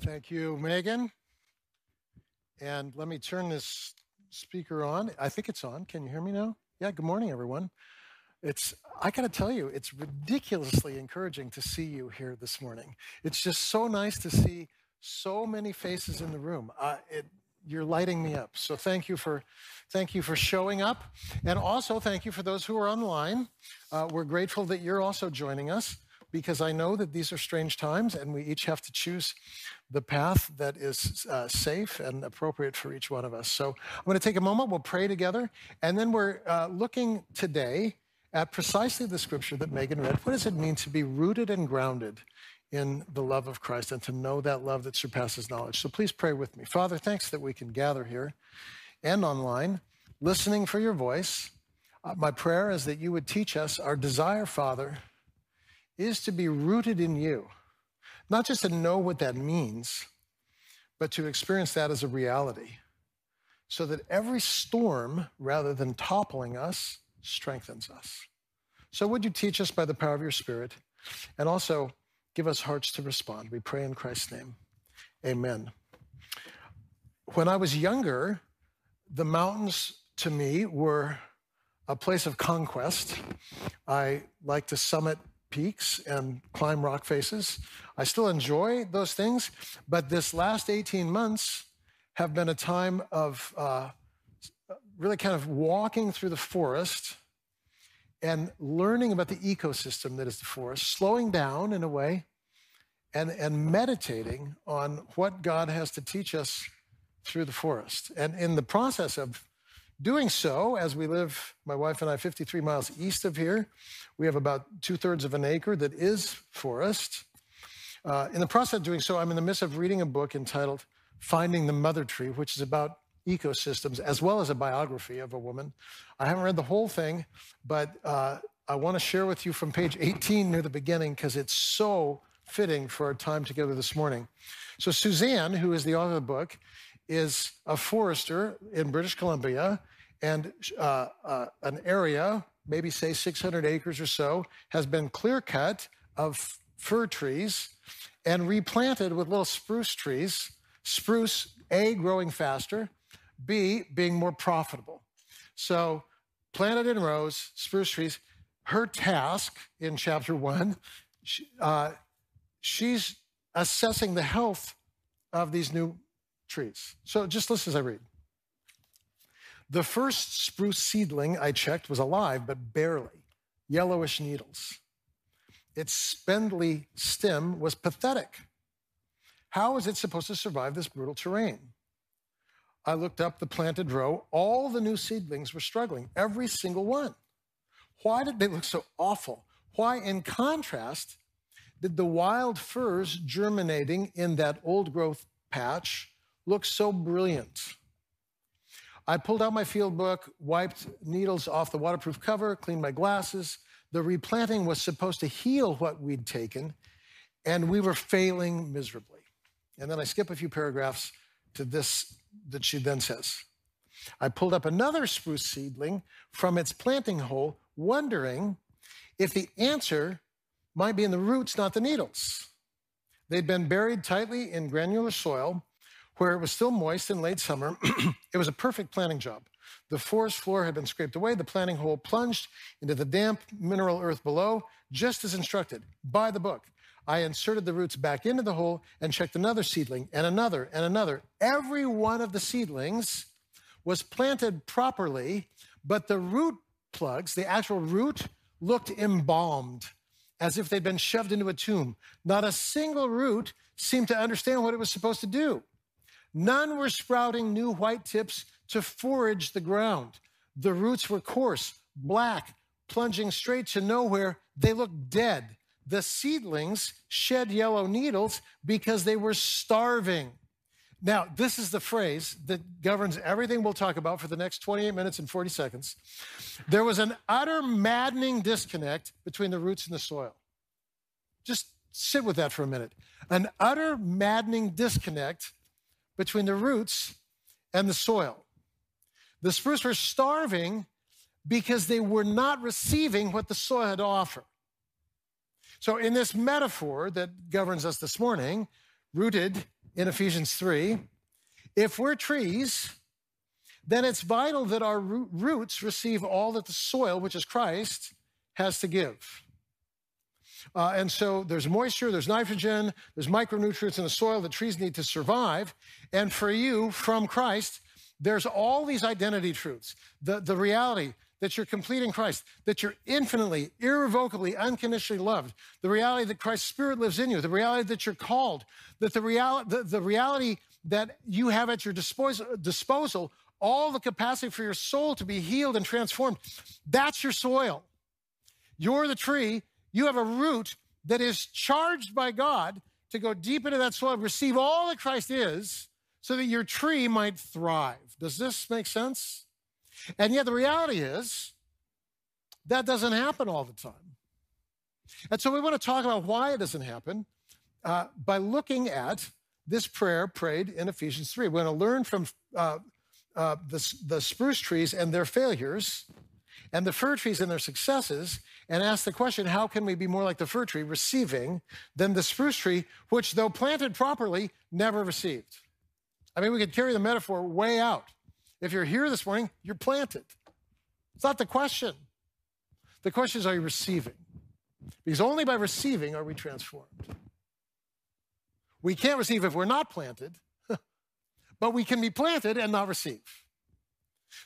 Thank you, Megan. And let me turn this speaker on. I think it's on. Can you hear me now? Yeah, good morning, everyone. It's, I got to tell you, it's ridiculously encouraging to see you here this morning. It's just so nice to see so many faces in the room. Uh, it, you're lighting me up. So thank you for, thank you for showing up, and also thank you for those who are online. Uh, we're grateful that you're also joining us because I know that these are strange times, and we each have to choose the path that is uh, safe and appropriate for each one of us. So I'm going to take a moment. We'll pray together, and then we're uh, looking today at precisely the scripture that Megan read. What does it mean to be rooted and grounded in the love of Christ and to know that love that surpasses knowledge? So please pray with me. Father, thanks that we can gather here and online, listening for your voice. Uh, my prayer is that you would teach us our desire, Father, is to be rooted in you, not just to know what that means, but to experience that as a reality so that every storm, rather than toppling us, strengthens us. So, would you teach us by the power of your Spirit and also give us hearts to respond? We pray in Christ's name. Amen. When I was younger, the mountains to me were a place of conquest. I liked to summit peaks and climb rock faces. I still enjoy those things, but this last 18 months have been a time of uh, really kind of walking through the forest and learning about the ecosystem that is the forest, slowing down in a way, and, and meditating on what God has to teach us through the forest. And in the process of doing so, as we live, my wife and I, 53 miles east of here, we have about two thirds of an acre that is forest. Uh, in the process of doing so, I'm in the midst of reading a book entitled Finding the Mother Tree, which is about ecosystems, as well as a biography of a woman. I haven't read the whole thing, but uh, I want to share with you from page 18 near the beginning because it's so fitting for our time together this morning. So, Suzanne, who is the author of the book, is a forester in British Columbia, and uh, uh, an area, maybe say 600 acres or so, has been clear cut of fir trees and replanted with little spruce trees. Spruce, A, growing faster, B, being more profitable. So, planted in rows, spruce trees. Her task in chapter one, she, uh, she's assessing the health of these new trees. So, just listen as I read. The first spruce seedling I checked was alive, but barely, yellowish needles. Its spindly stem was pathetic. How is it supposed to survive this brutal terrain? I looked up the planted row. All the new seedlings were struggling, every single one. Why did they look so awful? Why, in contrast, did the wild firs germinating in that old growth patch look so brilliant? I pulled out my field book, wiped needles off the waterproof cover, cleaned my glasses. The replanting was supposed to heal what we'd taken, and we were failing miserably. And then I skip a few paragraphs to this that she then says. I pulled up another spruce seedling from its planting hole, wondering if the answer might be in the roots, not the needles. They'd been buried tightly in granular soil where it was still moist in late summer. it was a perfect planting job. The forest floor had been scraped away, the planting hole plunged into the damp mineral earth below, just as instructed by the book. I inserted the roots back into the hole and checked another seedling and another and another. Every one of the seedlings was planted properly, but the root plugs, the actual root, looked embalmed as if they'd been shoved into a tomb. Not a single root seemed to understand what it was supposed to do. None were sprouting new white tips to forage the ground. The roots were coarse, black, plunging straight to nowhere. They looked dead the seedlings shed yellow needles because they were starving. Now, this is the phrase that governs everything we'll talk about for the next 28 minutes and 40 seconds. There was an utter maddening disconnect between the roots and the soil. Just sit with that for a minute. An utter maddening disconnect between the roots and the soil. The spruce were starving because they were not receiving what the soil had to offer. So, in this metaphor that governs us this morning, rooted in Ephesians 3 if we're trees, then it's vital that our roots receive all that the soil, which is Christ, has to give. Uh, and so there's moisture, there's nitrogen, there's micronutrients in the soil that trees need to survive. And for you, from Christ, there's all these identity truths. The, the reality that you're complete in Christ, that you're infinitely, irrevocably, unconditionally loved, the reality that Christ's Spirit lives in you, the reality that you're called, that the, real, the, the reality that you have at your disposal, disposal all the capacity for your soul to be healed and transformed. That's your soil. You're the tree. You have a root that is charged by God to go deep into that soil, receive all that Christ is, so that your tree might thrive. Does this make sense? And yet, the reality is that doesn't happen all the time. And so, we want to talk about why it doesn't happen uh, by looking at this prayer prayed in Ephesians 3. We're going to learn from uh, uh, the, the spruce trees and their failures and the fir trees and their successes and ask the question how can we be more like the fir tree, receiving, than the spruce tree, which, though planted properly, never received? I mean, we could carry the metaphor way out. If you're here this morning, you're planted. It's not the question. The question is, are you receiving? Because only by receiving are we transformed. We can't receive if we're not planted, but we can be planted and not receive.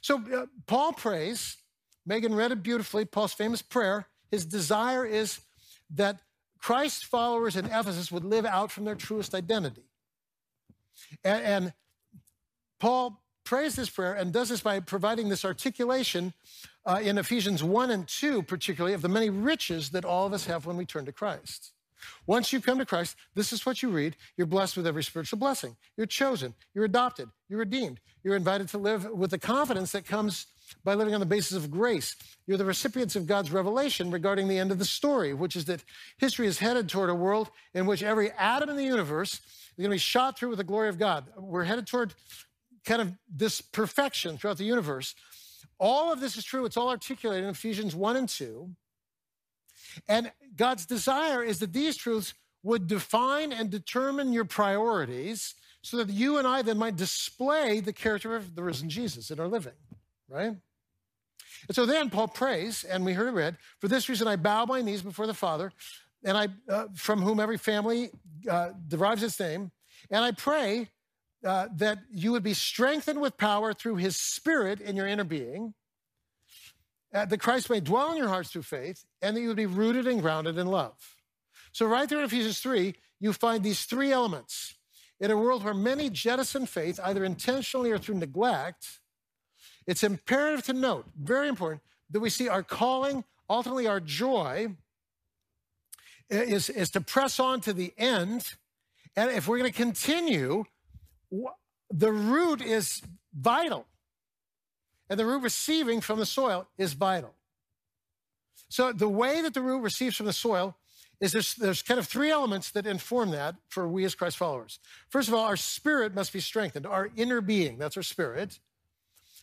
So uh, Paul prays, Megan read it beautifully, Paul's famous prayer. His desire is that Christ's followers in Ephesus would live out from their truest identity. And, and Paul prays this prayer and does this by providing this articulation uh, in Ephesians 1 and 2, particularly, of the many riches that all of us have when we turn to Christ. Once you come to Christ, this is what you read. You're blessed with every spiritual blessing. You're chosen. You're adopted. You're redeemed. You're invited to live with the confidence that comes by living on the basis of grace. You're the recipients of God's revelation regarding the end of the story, which is that history is headed toward a world in which every atom in the universe is going to be shot through with the glory of God. We're headed toward kind of this perfection throughout the universe. All of this is true. It's all articulated in Ephesians 1 and 2. And God's desire is that these truths would define and determine your priorities so that you and I then might display the character of the risen Jesus in our living, right? And so then Paul prays, and we heard it read, for this reason I bow my knees before the Father, and I, uh, from whom every family uh, derives its name, and I pray uh, that you would be strengthened with power through his spirit in your inner being, uh, that Christ may dwell in your hearts through faith, and that you would be rooted and grounded in love. So, right there in Ephesians 3, you find these three elements. In a world where many jettison faith, either intentionally or through neglect, it's imperative to note, very important, that we see our calling, ultimately our joy, is, is to press on to the end. And if we're going to continue, the root is vital and the root receiving from the soil is vital. So the way that the root receives from the soil is there's, there's kind of three elements that inform that for we as Christ followers. First of all, our spirit must be strengthened, our inner being, that's our spirit.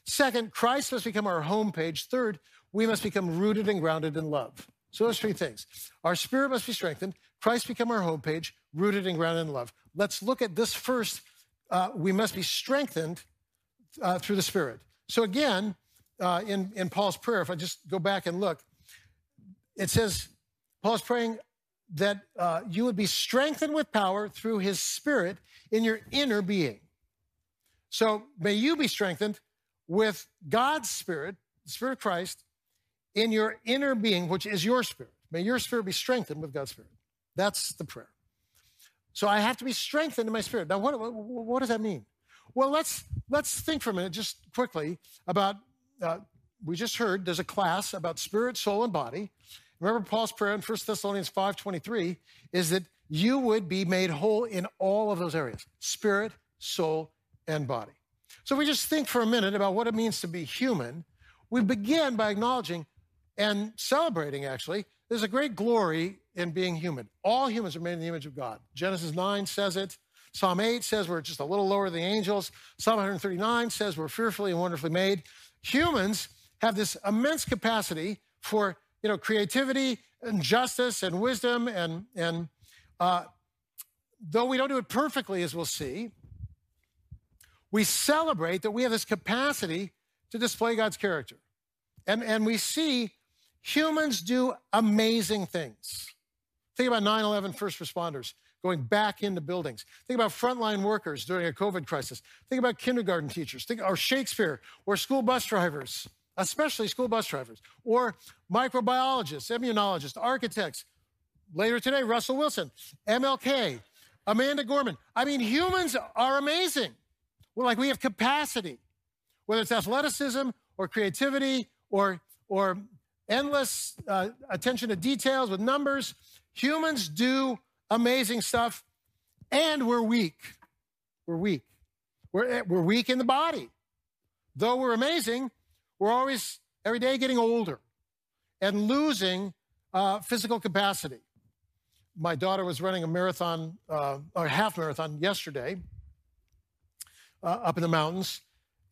Second, Christ must become our home page. Third, we must become rooted and grounded in love. So those three things. Our spirit must be strengthened, Christ become our home page, rooted and grounded in love. Let's look at this first. Uh, we must be strengthened uh, through the Spirit. So again, uh, in, in Paul's prayer, if I just go back and look, it says, Paul's praying that uh, you would be strengthened with power through his spirit in your inner being. So may you be strengthened with God's spirit, the spirit of Christ, in your inner being, which is your spirit. May your spirit be strengthened with God's spirit. That's the prayer. So I have to be strengthened in my spirit. Now, what, what, what does that mean? Well, let's let's think for a minute, just quickly, about. Uh, we just heard there's a class about spirit, soul, and body. Remember Paul's prayer in 1 Thessalonians 5:23 is that you would be made whole in all of those areas: spirit, soul, and body. So we just think for a minute about what it means to be human, we begin by acknowledging and celebrating actually there's a great glory in being human. All humans are made in the image of God. Genesis 9 says it. Psalm 8 says we're just a little lower than the angels. Psalm 139 says we're fearfully and wonderfully made. Humans have this immense capacity for you know creativity and justice and wisdom and and uh, though we don't do it perfectly, as we'll see, we celebrate that we have this capacity to display God's character. And, and we see humans do amazing things. Think about 9 11 first responders going back into buildings. Think about frontline workers during a COVID crisis. Think about kindergarten teachers, think, or Shakespeare, or school bus drivers, especially school bus drivers, or microbiologists, immunologists, architects. Later today, Russell Wilson, MLK, Amanda Gorman. I mean, humans are amazing. Like we have capacity, whether it's athleticism or creativity or or endless uh, attention to details with numbers. Humans do amazing stuff, and we're weak. We're weak. We're, eh, we're weak in the body. Though we're amazing, we're always, every day, getting older and losing uh, physical capacity. My daughter was running a marathon, uh, or half marathon yesterday uh, up in the mountains,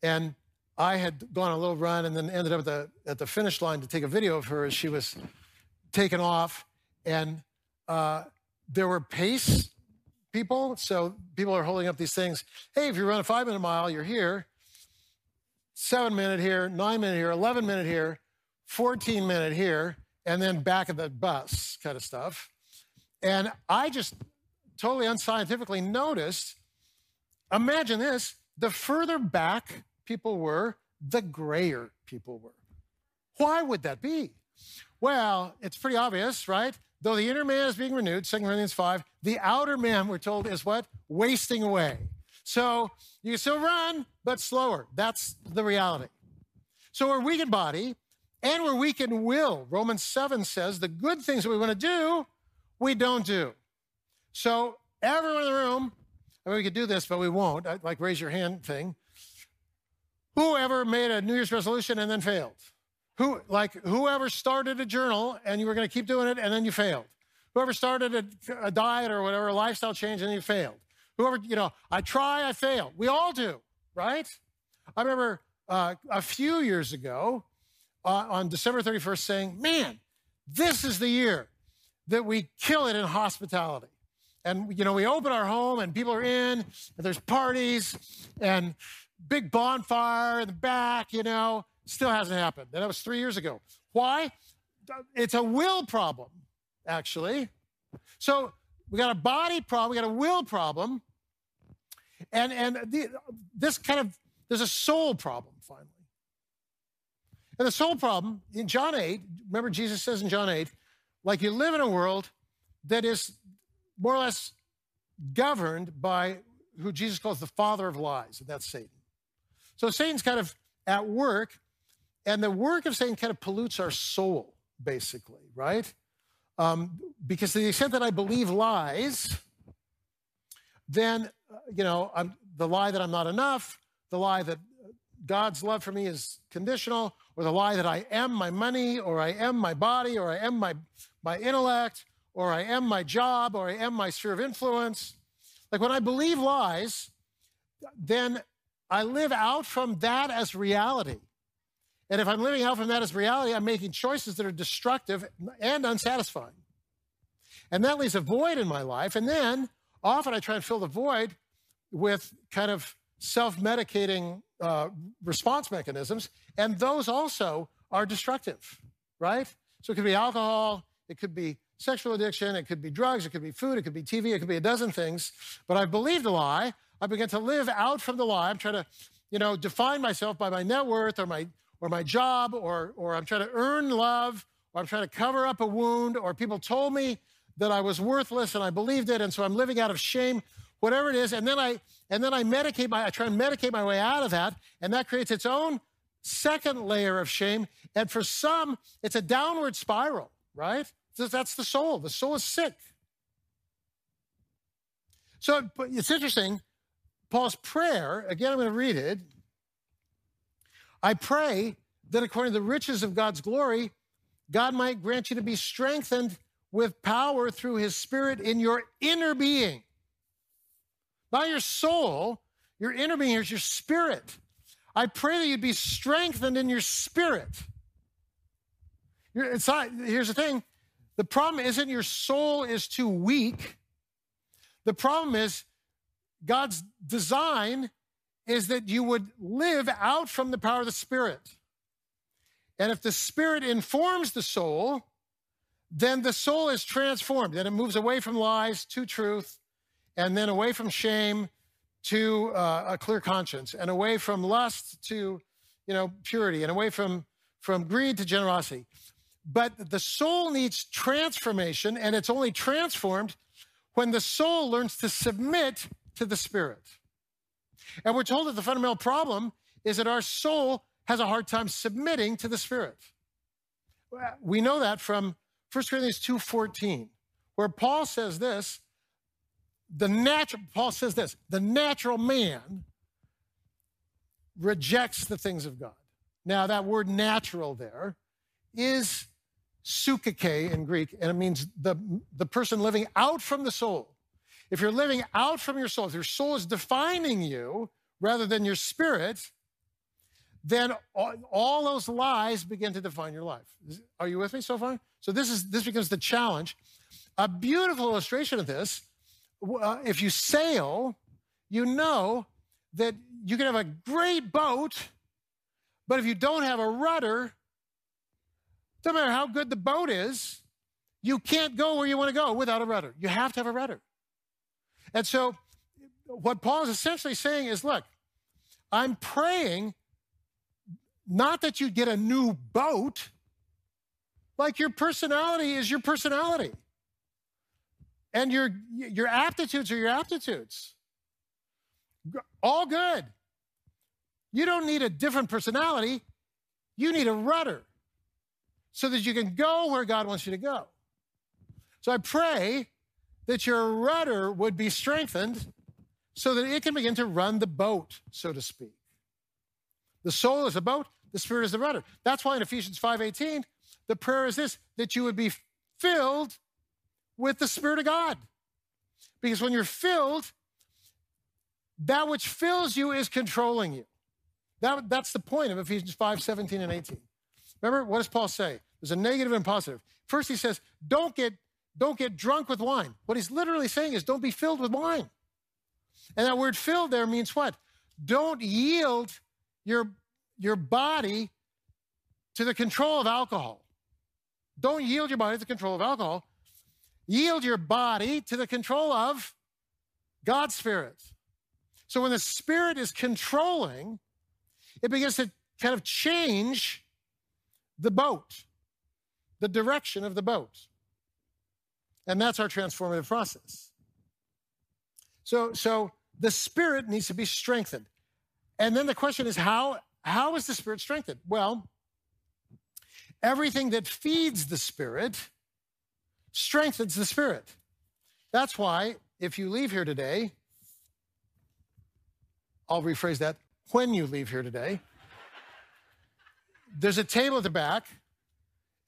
and I had gone a little run and then ended up at the, at the finish line to take a video of her as she was taken off. And uh, there were pace people. So people are holding up these things. Hey, if you run a five minute mile, you're here. Seven minute here, nine minute here, 11 minute here, 14 minute here, and then back of the bus kind of stuff. And I just totally unscientifically noticed imagine this the further back people were, the grayer people were. Why would that be? Well, it's pretty obvious, right? Though the inner man is being renewed, 2 Corinthians 5, the outer man, we're told, is what? Wasting away. So you can still run, but slower. That's the reality. So we're weak in body and we're weak in will. Romans 7 says the good things that we want to do, we don't do. So everyone in the room, I mean, we could do this, but we won't, like raise your hand thing. Whoever made a New Year's resolution and then failed? Who, like, whoever started a journal and you were going to keep doing it and then you failed. Whoever started a, a diet or whatever, lifestyle change and you failed. Whoever, you know, I try, I fail. We all do, right? I remember uh, a few years ago uh, on December 31st saying, man, this is the year that we kill it in hospitality. And, you know, we open our home and people are in, and there's parties and big bonfire in the back, you know, Still hasn't happened. That was three years ago. Why? It's a will problem, actually. So we got a body problem, we got a will problem, and and the, this kind of there's a soul problem finally. And the soul problem in John 8, remember Jesus says in John 8, like you live in a world that is more or less governed by who Jesus calls the father of lies, and that's Satan. So Satan's kind of at work and the work of Satan kind of pollutes our soul, basically, right? Um, because to the extent that I believe lies, then, uh, you know, I'm, the lie that I'm not enough, the lie that God's love for me is conditional, or the lie that I am my money, or I am my body, or I am my, my intellect, or I am my job, or I am my sphere of influence. Like when I believe lies, then I live out from that as reality. And if I'm living out from that as reality, I'm making choices that are destructive and unsatisfying. And that leaves a void in my life. And then often I try and fill the void with kind of self medicating uh, response mechanisms. And those also are destructive, right? So it could be alcohol, it could be sexual addiction, it could be drugs, it could be food, it could be TV, it could be a dozen things. But I believed a lie. I began to live out from the lie. I'm trying to, you know, define myself by my net worth or my or my job or, or I'm trying to earn love or I'm trying to cover up a wound or people told me that I was worthless and I believed it and so I'm living out of shame, whatever it is. And then I and then I medicate my I try and medicate my way out of that and that creates its own second layer of shame. And for some, it's a downward spiral, right? That's the soul. The soul is sick. So it's interesting. Paul's prayer, again, I'm going to read it. I pray that according to the riches of God's glory, God might grant you to be strengthened with power through his spirit in your inner being. By your soul, your inner being, is your spirit. I pray that you'd be strengthened in your spirit. Not, here's the thing the problem isn't your soul is too weak. The problem is God's design is that you would live out from the power of the Spirit. And if the Spirit informs the soul, then the soul is transformed. Then it moves away from lies to truth, and then away from shame to uh, a clear conscience, and away from lust to, you know, purity, and away from from greed to generosity. But the soul needs transformation, and it's only transformed when the soul learns to submit to the Spirit. And we're told that the fundamental problem is that our soul has a hard time submitting to the Spirit. We know that from 1 Corinthians 2:14, where Paul says this, the natural Paul says this, the natural man rejects the things of God. Now, that word natural there is psyche in Greek, and it means the, the person living out from the soul. If you're living out from your soul, if your soul is defining you rather than your spirit, then all, all those lies begin to define your life. Are you with me so far? So this is this becomes the challenge. A beautiful illustration of this. Uh, if you sail, you know that you can have a great boat, but if you don't have a rudder, no matter how good the boat is, you can't go where you want to go without a rudder. You have to have a rudder. And so, what Paul is essentially saying is look, I'm praying not that you get a new boat, like your personality is your personality. And your, your aptitudes are your aptitudes. All good. You don't need a different personality. You need a rudder so that you can go where God wants you to go. So I pray that your rudder would be strengthened so that it can begin to run the boat, so to speak. The soul is a boat, the spirit is the rudder. That's why in Ephesians 5:18, the prayer is this that you would be filled with the Spirit of God. Because when you're filled, that which fills you is controlling you. That, that's the point of Ephesians 5 17 and 18. Remember, what does Paul say? There's a negative and positive. First, he says, don't get don't get drunk with wine. What he's literally saying is don't be filled with wine. And that word filled there means what? Don't yield your, your body to the control of alcohol. Don't yield your body to the control of alcohol. Yield your body to the control of God's Spirit. So when the Spirit is controlling, it begins to kind of change the boat, the direction of the boat. And that's our transformative process. So, so the spirit needs to be strengthened. And then the question is how, how is the spirit strengthened? Well, everything that feeds the spirit strengthens the spirit. That's why if you leave here today, I'll rephrase that when you leave here today, there's a table at the back,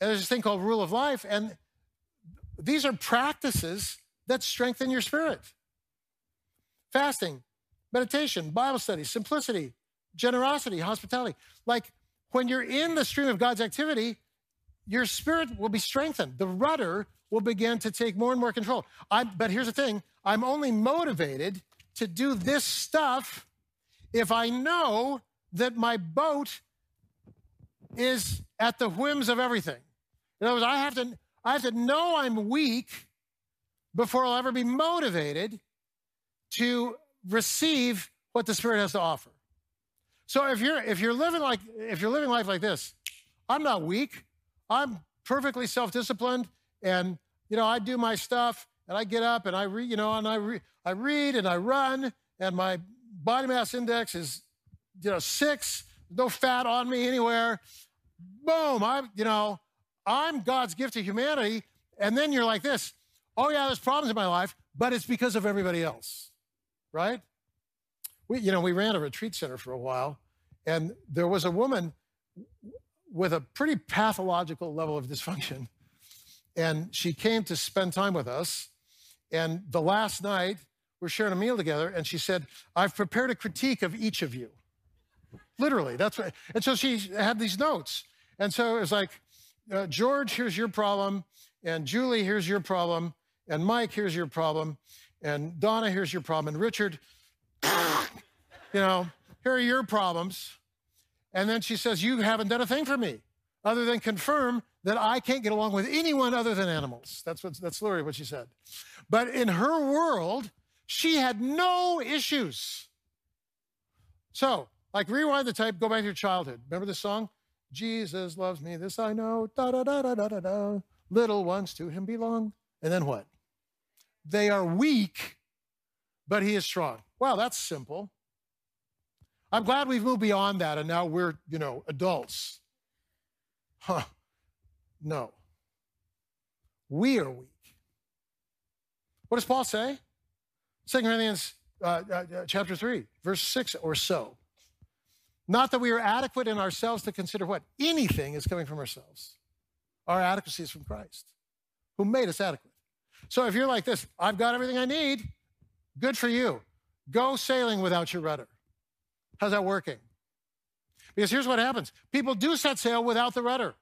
and there's this thing called rule of life, and these are practices that strengthen your spirit fasting, meditation, Bible study, simplicity, generosity, hospitality. Like when you're in the stream of God's activity, your spirit will be strengthened. The rudder will begin to take more and more control. I, but here's the thing I'm only motivated to do this stuff if I know that my boat is at the whims of everything. In other words, I have to, I have to know I'm weak before I'll ever be motivated to receive what the Spirit has to offer. So if you're if you're living like if you're living life like this, I'm not weak. I'm perfectly self-disciplined, and you know I do my stuff, and I get up and I read, you know, and I re- I read and I run, and my body mass index is you know six, no fat on me anywhere. Boom! I you know I'm God's gift to humanity. And then you're like this oh, yeah, there's problems in my life, but it's because of everybody else, right? We, you know, we ran a retreat center for a while, and there was a woman with a pretty pathological level of dysfunction. And she came to spend time with us. And the last night, we're sharing a meal together, and she said, I've prepared a critique of each of you. Literally, that's what. And so she had these notes. And so it was like, uh, George, here's your problem. And Julie, here's your problem. And Mike, here's your problem. And Donna, here's your problem. And Richard, you know, here are your problems. And then she says, You haven't done a thing for me other than confirm that I can't get along with anyone other than animals. That's what that's literally what she said. But in her world, she had no issues. So, like rewind the tape, go back to your childhood. Remember the song? Jesus loves me, this I know. Da da da da da da da. Little ones to him belong. And then what? They are weak, but he is strong. Wow, that's simple. I'm glad we've moved beyond that and now we're, you know, adults. Huh. No. We are weak. What does Paul say? 2 Corinthians uh, uh, uh, chapter 3, verse 6 or so. Not that we are adequate in ourselves to consider what? Anything is coming from ourselves. Our adequacy is from Christ, who made us adequate. So if you're like this, I've got everything I need, good for you. Go sailing without your rudder. How's that working? Because here's what happens people do set sail without the rudder.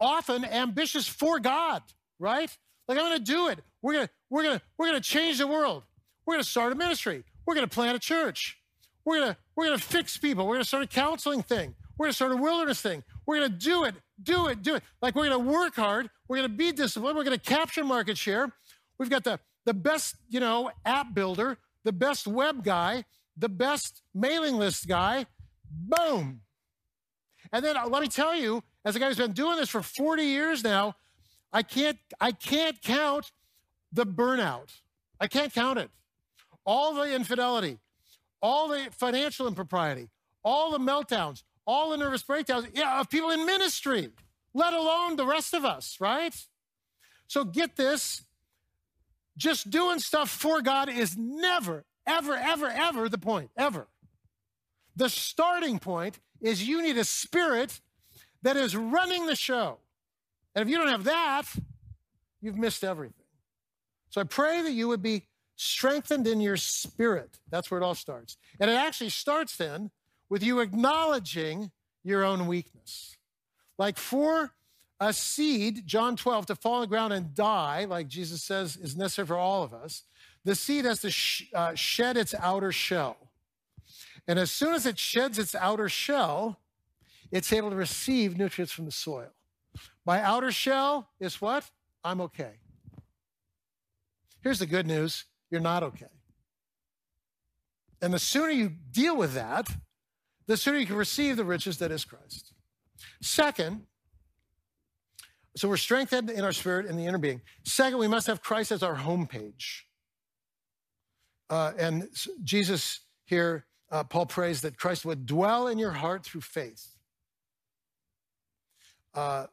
Often ambitious for God, right? Like, I'm to do it. We're to, we're to, we're to change the world. We're to start a ministry. We're to plant a church. We're to, we're to fix people. We're to start a counseling thing. We're to start a wilderness thing. We're to do it, do it, do it. Like, we're to work hard. We're to be disciplined. We're to capture market share. We've got the, the best, you know, app builder, the best web guy, the best mailing list guy. Boom. And then uh, let me tell you, as a guy who's been doing this for 40 years now, I can't, I can't count the burnout. I can't count it. All the infidelity, all the financial impropriety, all the meltdowns, all the nervous breakdowns yeah, of people in ministry, let alone the rest of us, right? So get this just doing stuff for God is never, ever, ever, ever the point, ever. The starting point is you need a spirit that is running the show. And if you don't have that, you've missed everything. So I pray that you would be strengthened in your spirit. That's where it all starts. And it actually starts then with you acknowledging your own weakness. Like for a seed, John 12, to fall on the ground and die, like Jesus says is necessary for all of us, the seed has to sh- uh, shed its outer shell. And as soon as it sheds its outer shell, it's able to receive nutrients from the soil. My outer shell is what? I'm okay. Here's the good news you're not okay. And the sooner you deal with that, the sooner you can receive the riches that is Christ. Second, so we're strengthened in our spirit in the inner being. Second, we must have Christ as our homepage. Uh, and Jesus here, uh, Paul prays that Christ would dwell in your heart through faith. Uh,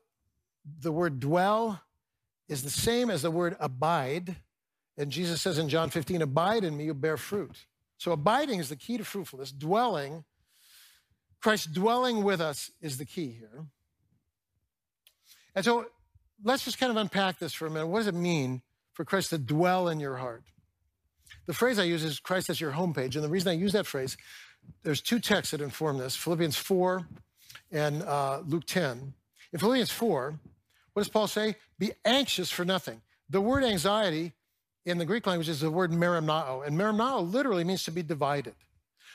the word dwell is the same as the word abide. And Jesus says in John 15, Abide in me, you bear fruit. So abiding is the key to fruitfulness. Dwelling, Christ dwelling with us is the key here. And so let's just kind of unpack this for a minute. What does it mean for Christ to dwell in your heart? The phrase I use is Christ as your homepage. And the reason I use that phrase, there's two texts that inform this Philippians 4 and uh, Luke 10. In Philippians 4, what does Paul say? Be anxious for nothing. The word anxiety in the Greek language is the word merimnao, and merimnao literally means to be divided.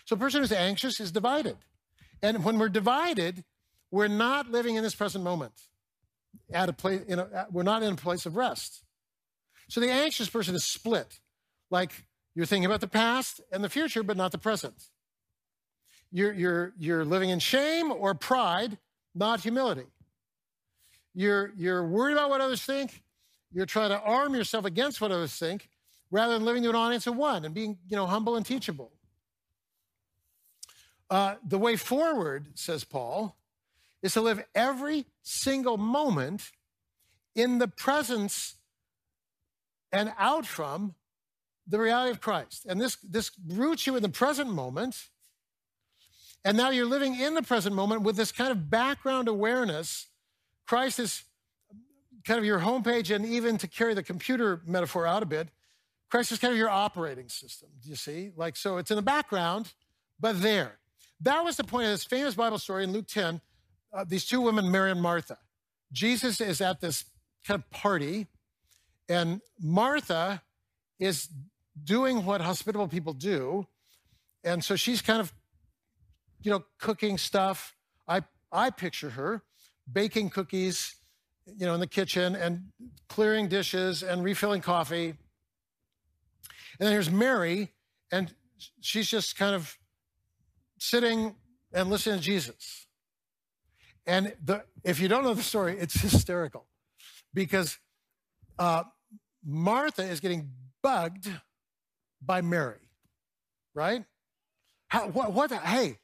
So a person who's anxious is divided. And when we're divided, we're not living in this present moment. At a place, you know, we're not in a place of rest. So the anxious person is split. Like you're thinking about the past and the future, but not the present. You're, you're, you're living in shame or pride, not humility. You're, you're worried about what others think, you're trying to arm yourself against what others think rather than living to an audience of one and being, you know, humble and teachable. Uh, the way forward, says Paul, is to live every single moment in the presence and out from the reality of Christ. And this, this roots you in the present moment. And now you're living in the present moment with this kind of background awareness. Christ is kind of your homepage, and even to carry the computer metaphor out a bit, Christ is kind of your operating system. Do you see? Like, so it's in the background, but there. That was the point of this famous Bible story in Luke 10. Uh, these two women, Mary and Martha. Jesus is at this kind of party, and Martha is doing what hospitable people do. And so she's kind of, you know, cooking stuff. I, I picture her baking cookies, you know, in the kitchen and clearing dishes and refilling coffee. And then here's Mary, and she's just kind of sitting and listening to Jesus. And the, if you don't know the story, it's hysterical because uh, Martha is getting bugged by Mary, right? How, what, what, hey,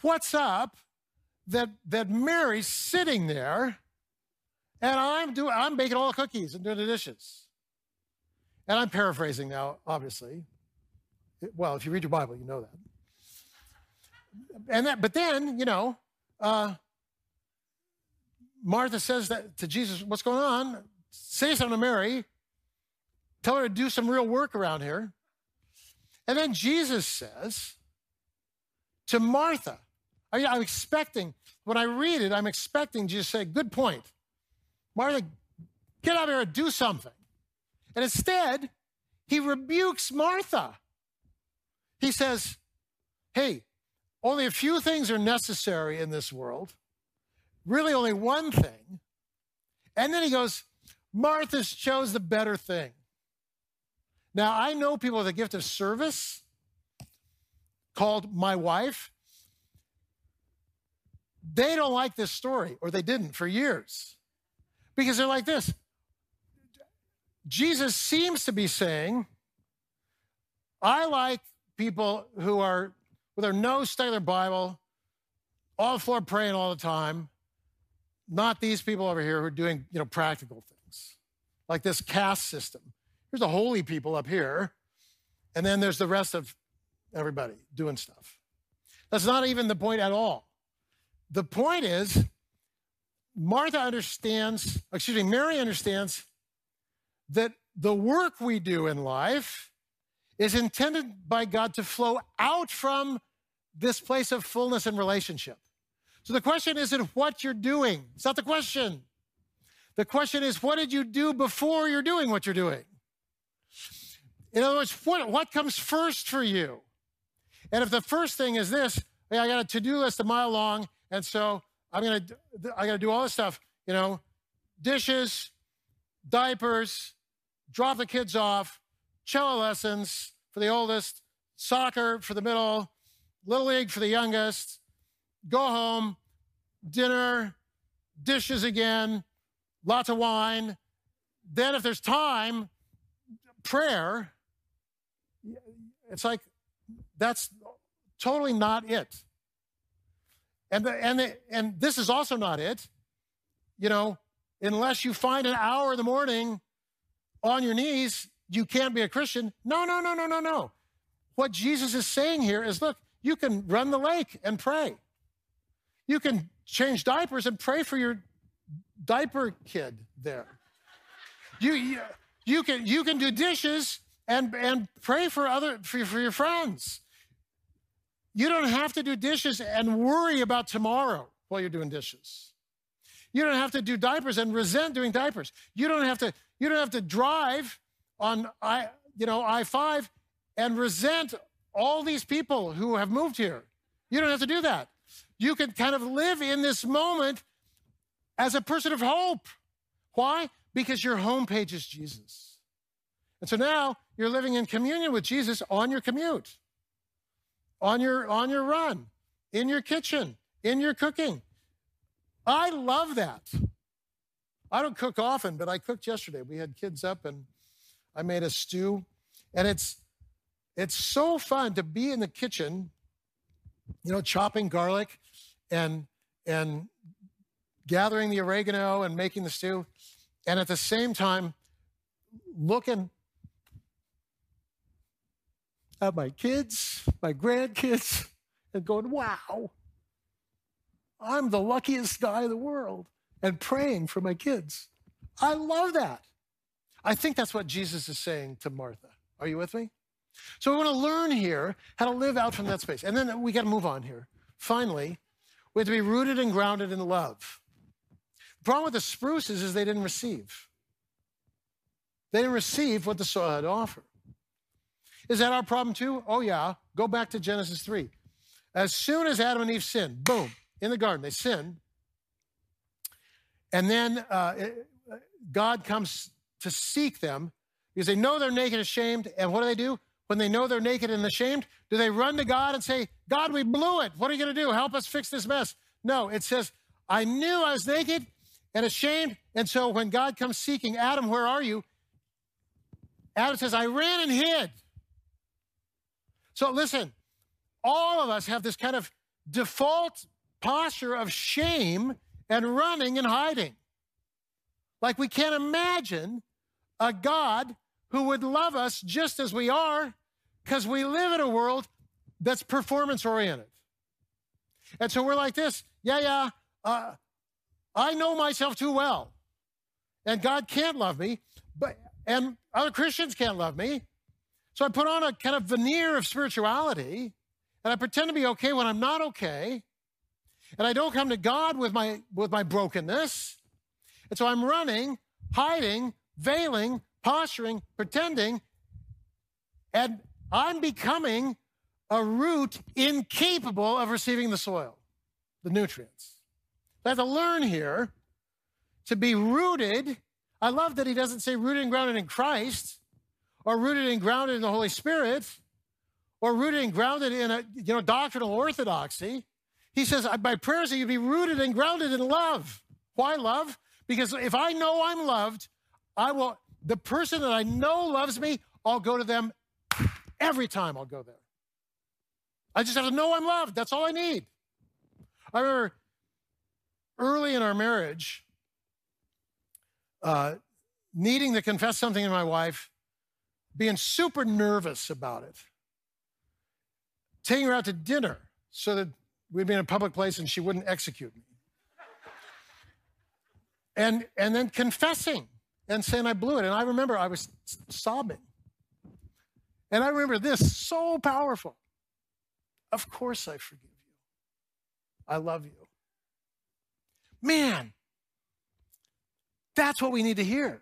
what's up that, that Mary's sitting there and I'm doing, I'm baking all the cookies and doing the dishes. And I'm paraphrasing now, obviously. Well, if you read your Bible, you know that. And that, but then, you know, uh, Martha says that to Jesus, what's going on? Say something to Mary. Tell her to do some real work around here. And then Jesus says to Martha, I mean, I'm expecting, when I read it, I'm expecting Jesus to say, Good point. Martha, get out here and do something. And instead, he rebukes Martha. He says, Hey, only a few things are necessary in this world, really only one thing. And then he goes, Martha's chose the better thing. Now, I know people with a gift of service called my wife. They don't like this story, or they didn't for years, because they're like this. Jesus seems to be saying, I like people who are with their nose stuck in their Bible, all for praying all the time, not these people over here who are doing, you know, practical things, like this caste system there's the holy people up here, and then there's the rest of everybody doing stuff. That's not even the point at all. The point is, Martha understands, excuse me, Mary understands that the work we do in life is intended by God to flow out from this place of fullness and relationship. So the question isn't what you're doing. It's not the question. The question is, what did you do before you're doing what you're doing? In other words, what, what comes first for you? And if the first thing is this, hey, I got a to-do list a mile long, and so I'm gonna I gotta do all this stuff, you know, dishes, diapers, drop the kids off, cello lessons for the oldest, soccer for the middle, little league for the youngest, go home, dinner, dishes again, lots of wine. Then, if there's time, prayer, it's like that's totally not it. And, the, and, the, and this is also not it. You know, unless you find an hour in the morning on your knees, you can't be a Christian. No, no, no, no, no, no. What Jesus is saying here is look, you can run the lake and pray. You can change diapers and pray for your diaper kid there. You, you, you can, you can do dishes and, and pray for, other, for, for your friends. You don't have to do dishes and worry about tomorrow while you're doing dishes. You don't have to do diapers and resent doing diapers. You don't have to, you don't have to drive on I, you know, I-5 and resent all these people who have moved here. You don't have to do that. You can kind of live in this moment as a person of hope. Why? because your homepage is Jesus. And so now you're living in communion with Jesus on your commute, on your, on your run, in your kitchen, in your cooking. I love that. I don't cook often, but I cooked yesterday. We had kids up and I made a stew. And it's it's so fun to be in the kitchen, you know, chopping garlic and and gathering the oregano and making the stew and at the same time looking at my kids, my grandkids, and going, wow, I'm the luckiest guy in the world, and praying for my kids. I love that. I think that's what Jesus is saying to Martha. Are you with me? So we want to learn here how to live out from that space. And then we got to move on here. Finally, we have to be rooted and grounded in love. The problem with the spruces is they didn't receive. They didn't receive what the soil had to offer. Is that our problem too? Oh, yeah. Go back to Genesis 3. As soon as Adam and Eve sinned, boom, in the garden, they sinned. And then uh, God comes to seek them because they know they're naked and ashamed. And what do they do? When they know they're naked and ashamed, do they run to God and say, God, we blew it. What are you going to do? Help us fix this mess. No, it says, I knew I was naked and ashamed. And so when God comes seeking, Adam, where are you? Adam says, I ran and hid. So listen, all of us have this kind of default posture of shame and running and hiding. Like we can't imagine a God who would love us just as we are because we live in a world that's performance oriented. And so we're like this yeah, yeah, uh, I know myself too well. And God can't love me, but and other Christians can't love me. So I put on a kind of veneer of spirituality and I pretend to be okay when I'm not okay. And I don't come to God with my with my brokenness. And so I'm running, hiding, veiling, posturing, pretending, and I'm becoming a root incapable of receiving the soil, the nutrients. I have to learn here to be rooted. I love that he doesn't say rooted and grounded in Christ or rooted and grounded in the Holy Spirit or rooted and grounded in a you know doctrinal orthodoxy. He says, My prayers that you be rooted and grounded in love. Why love? Because if I know I'm loved, I will, the person that I know loves me, I'll go to them every time I'll go there. I just have to know I'm loved. That's all I need. I remember early in our marriage, uh, needing to confess something to my wife, being super nervous about it, taking her out to dinner so that we'd be in a public place and she wouldn't execute me. And, and then confessing and saying I blew it. And I remember I was sobbing. And I remember this so powerful. Of course I forgive you. I love you. Man, that's what we need to hear.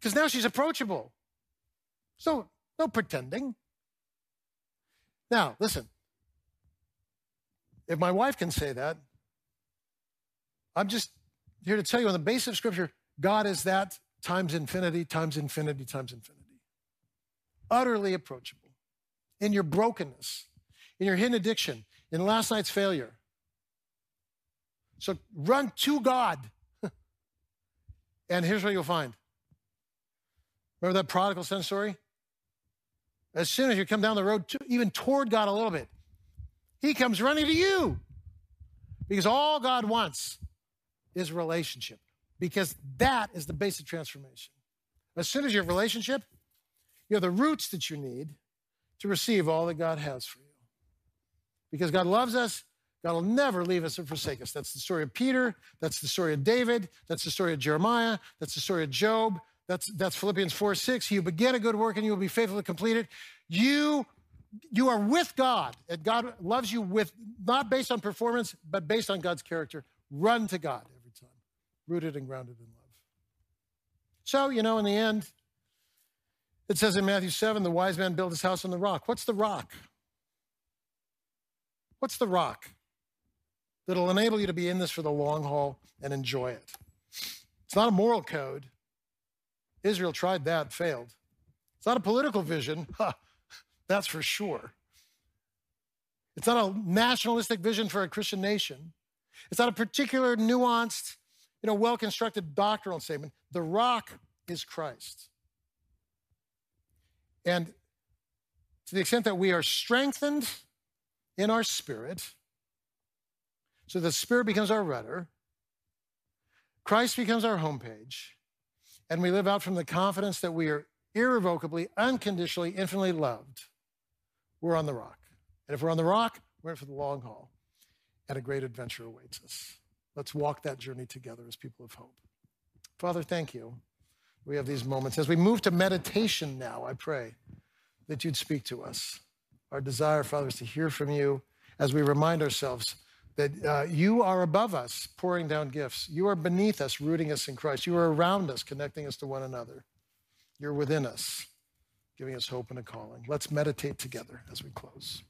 Because now she's approachable. So, no pretending. Now, listen. If my wife can say that, I'm just here to tell you on the basis of Scripture, God is that times infinity, times infinity, times infinity. Utterly approachable. In your brokenness, in your hidden addiction, in last night's failure. So run to God. and here's what you'll find. Remember that prodigal son story? As soon as you come down the road, to, even toward God a little bit, he comes running to you. Because all God wants is relationship because that is the basic transformation. As soon as you have relationship, you have the roots that you need to receive all that God has for you. Because God loves us, God will never leave us or forsake us. That's the story of Peter. That's the story of David. That's the story of Jeremiah. That's the story of Job. That's, that's Philippians 4 6. You begin a good work and you will be faithful to complete it. You, you are with God, and God loves you with not based on performance, but based on God's character. Run to God every time, rooted and grounded in love. So, you know, in the end, it says in Matthew 7 the wise man built his house on the rock. What's the rock? What's the rock that'll enable you to be in this for the long haul and enjoy it? It's not a moral code. Israel tried that, failed. It's not a political vision. Huh, that's for sure. It's not a nationalistic vision for a Christian nation. It's not a particular nuanced you know, well constructed doctrinal statement. The rock is Christ. And to the extent that we are strengthened in our spirit, so the spirit becomes our rudder, Christ becomes our homepage, and we live out from the confidence that we are irrevocably, unconditionally, infinitely loved, we're on the rock. And if we're on the rock, we're in for the long haul, and a great adventure awaits us. Let's walk that journey together as people of hope. Father, thank you. We have these moments. As we move to meditation now, I pray that you'd speak to us. Our desire, Father, is to hear from you as we remind ourselves that uh, you are above us, pouring down gifts. You are beneath us, rooting us in Christ. You are around us, connecting us to one another. You're within us, giving us hope and a calling. Let's meditate together as we close.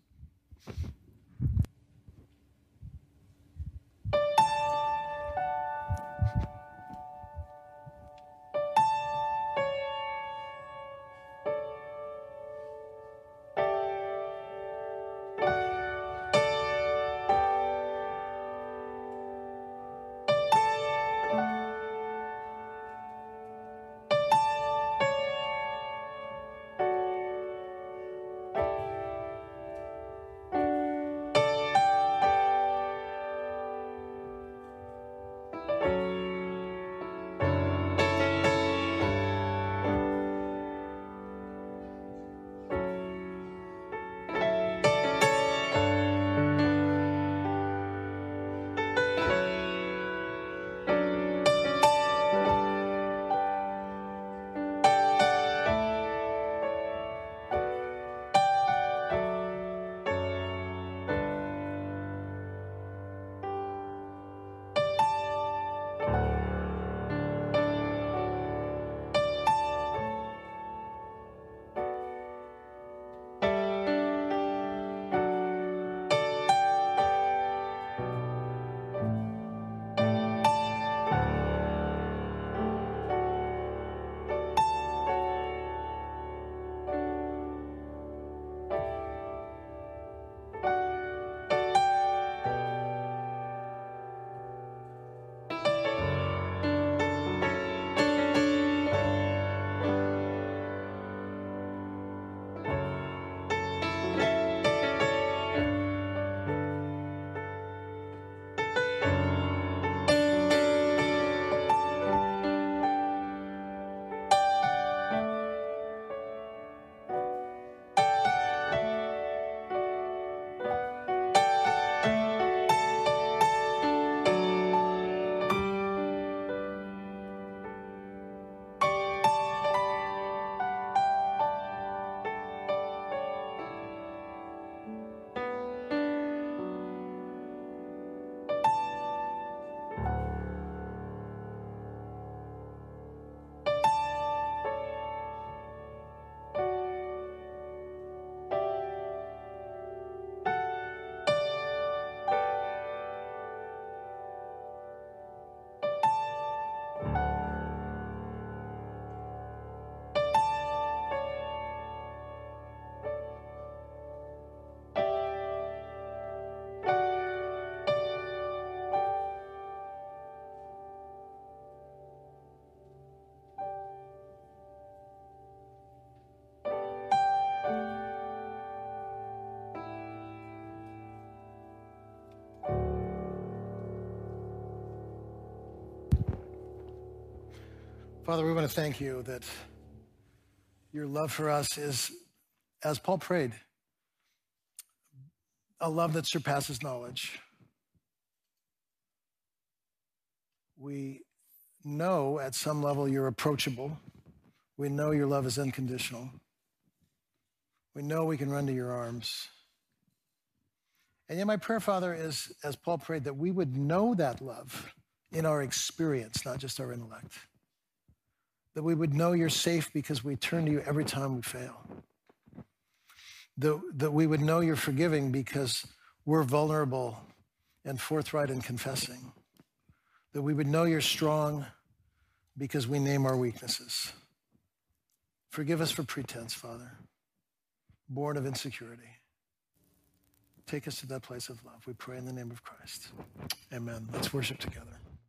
Father, we want to thank you that your love for us is, as Paul prayed, a love that surpasses knowledge. We know at some level you're approachable. We know your love is unconditional. We know we can run to your arms. And yet, my prayer, Father, is as Paul prayed, that we would know that love in our experience, not just our intellect that we would know you're safe because we turn to you every time we fail. That, that we would know you're forgiving because we're vulnerable and forthright in confessing. That we would know you're strong because we name our weaknesses. Forgive us for pretense, Father, born of insecurity. Take us to that place of love. We pray in the name of Christ. Amen. Let's worship together.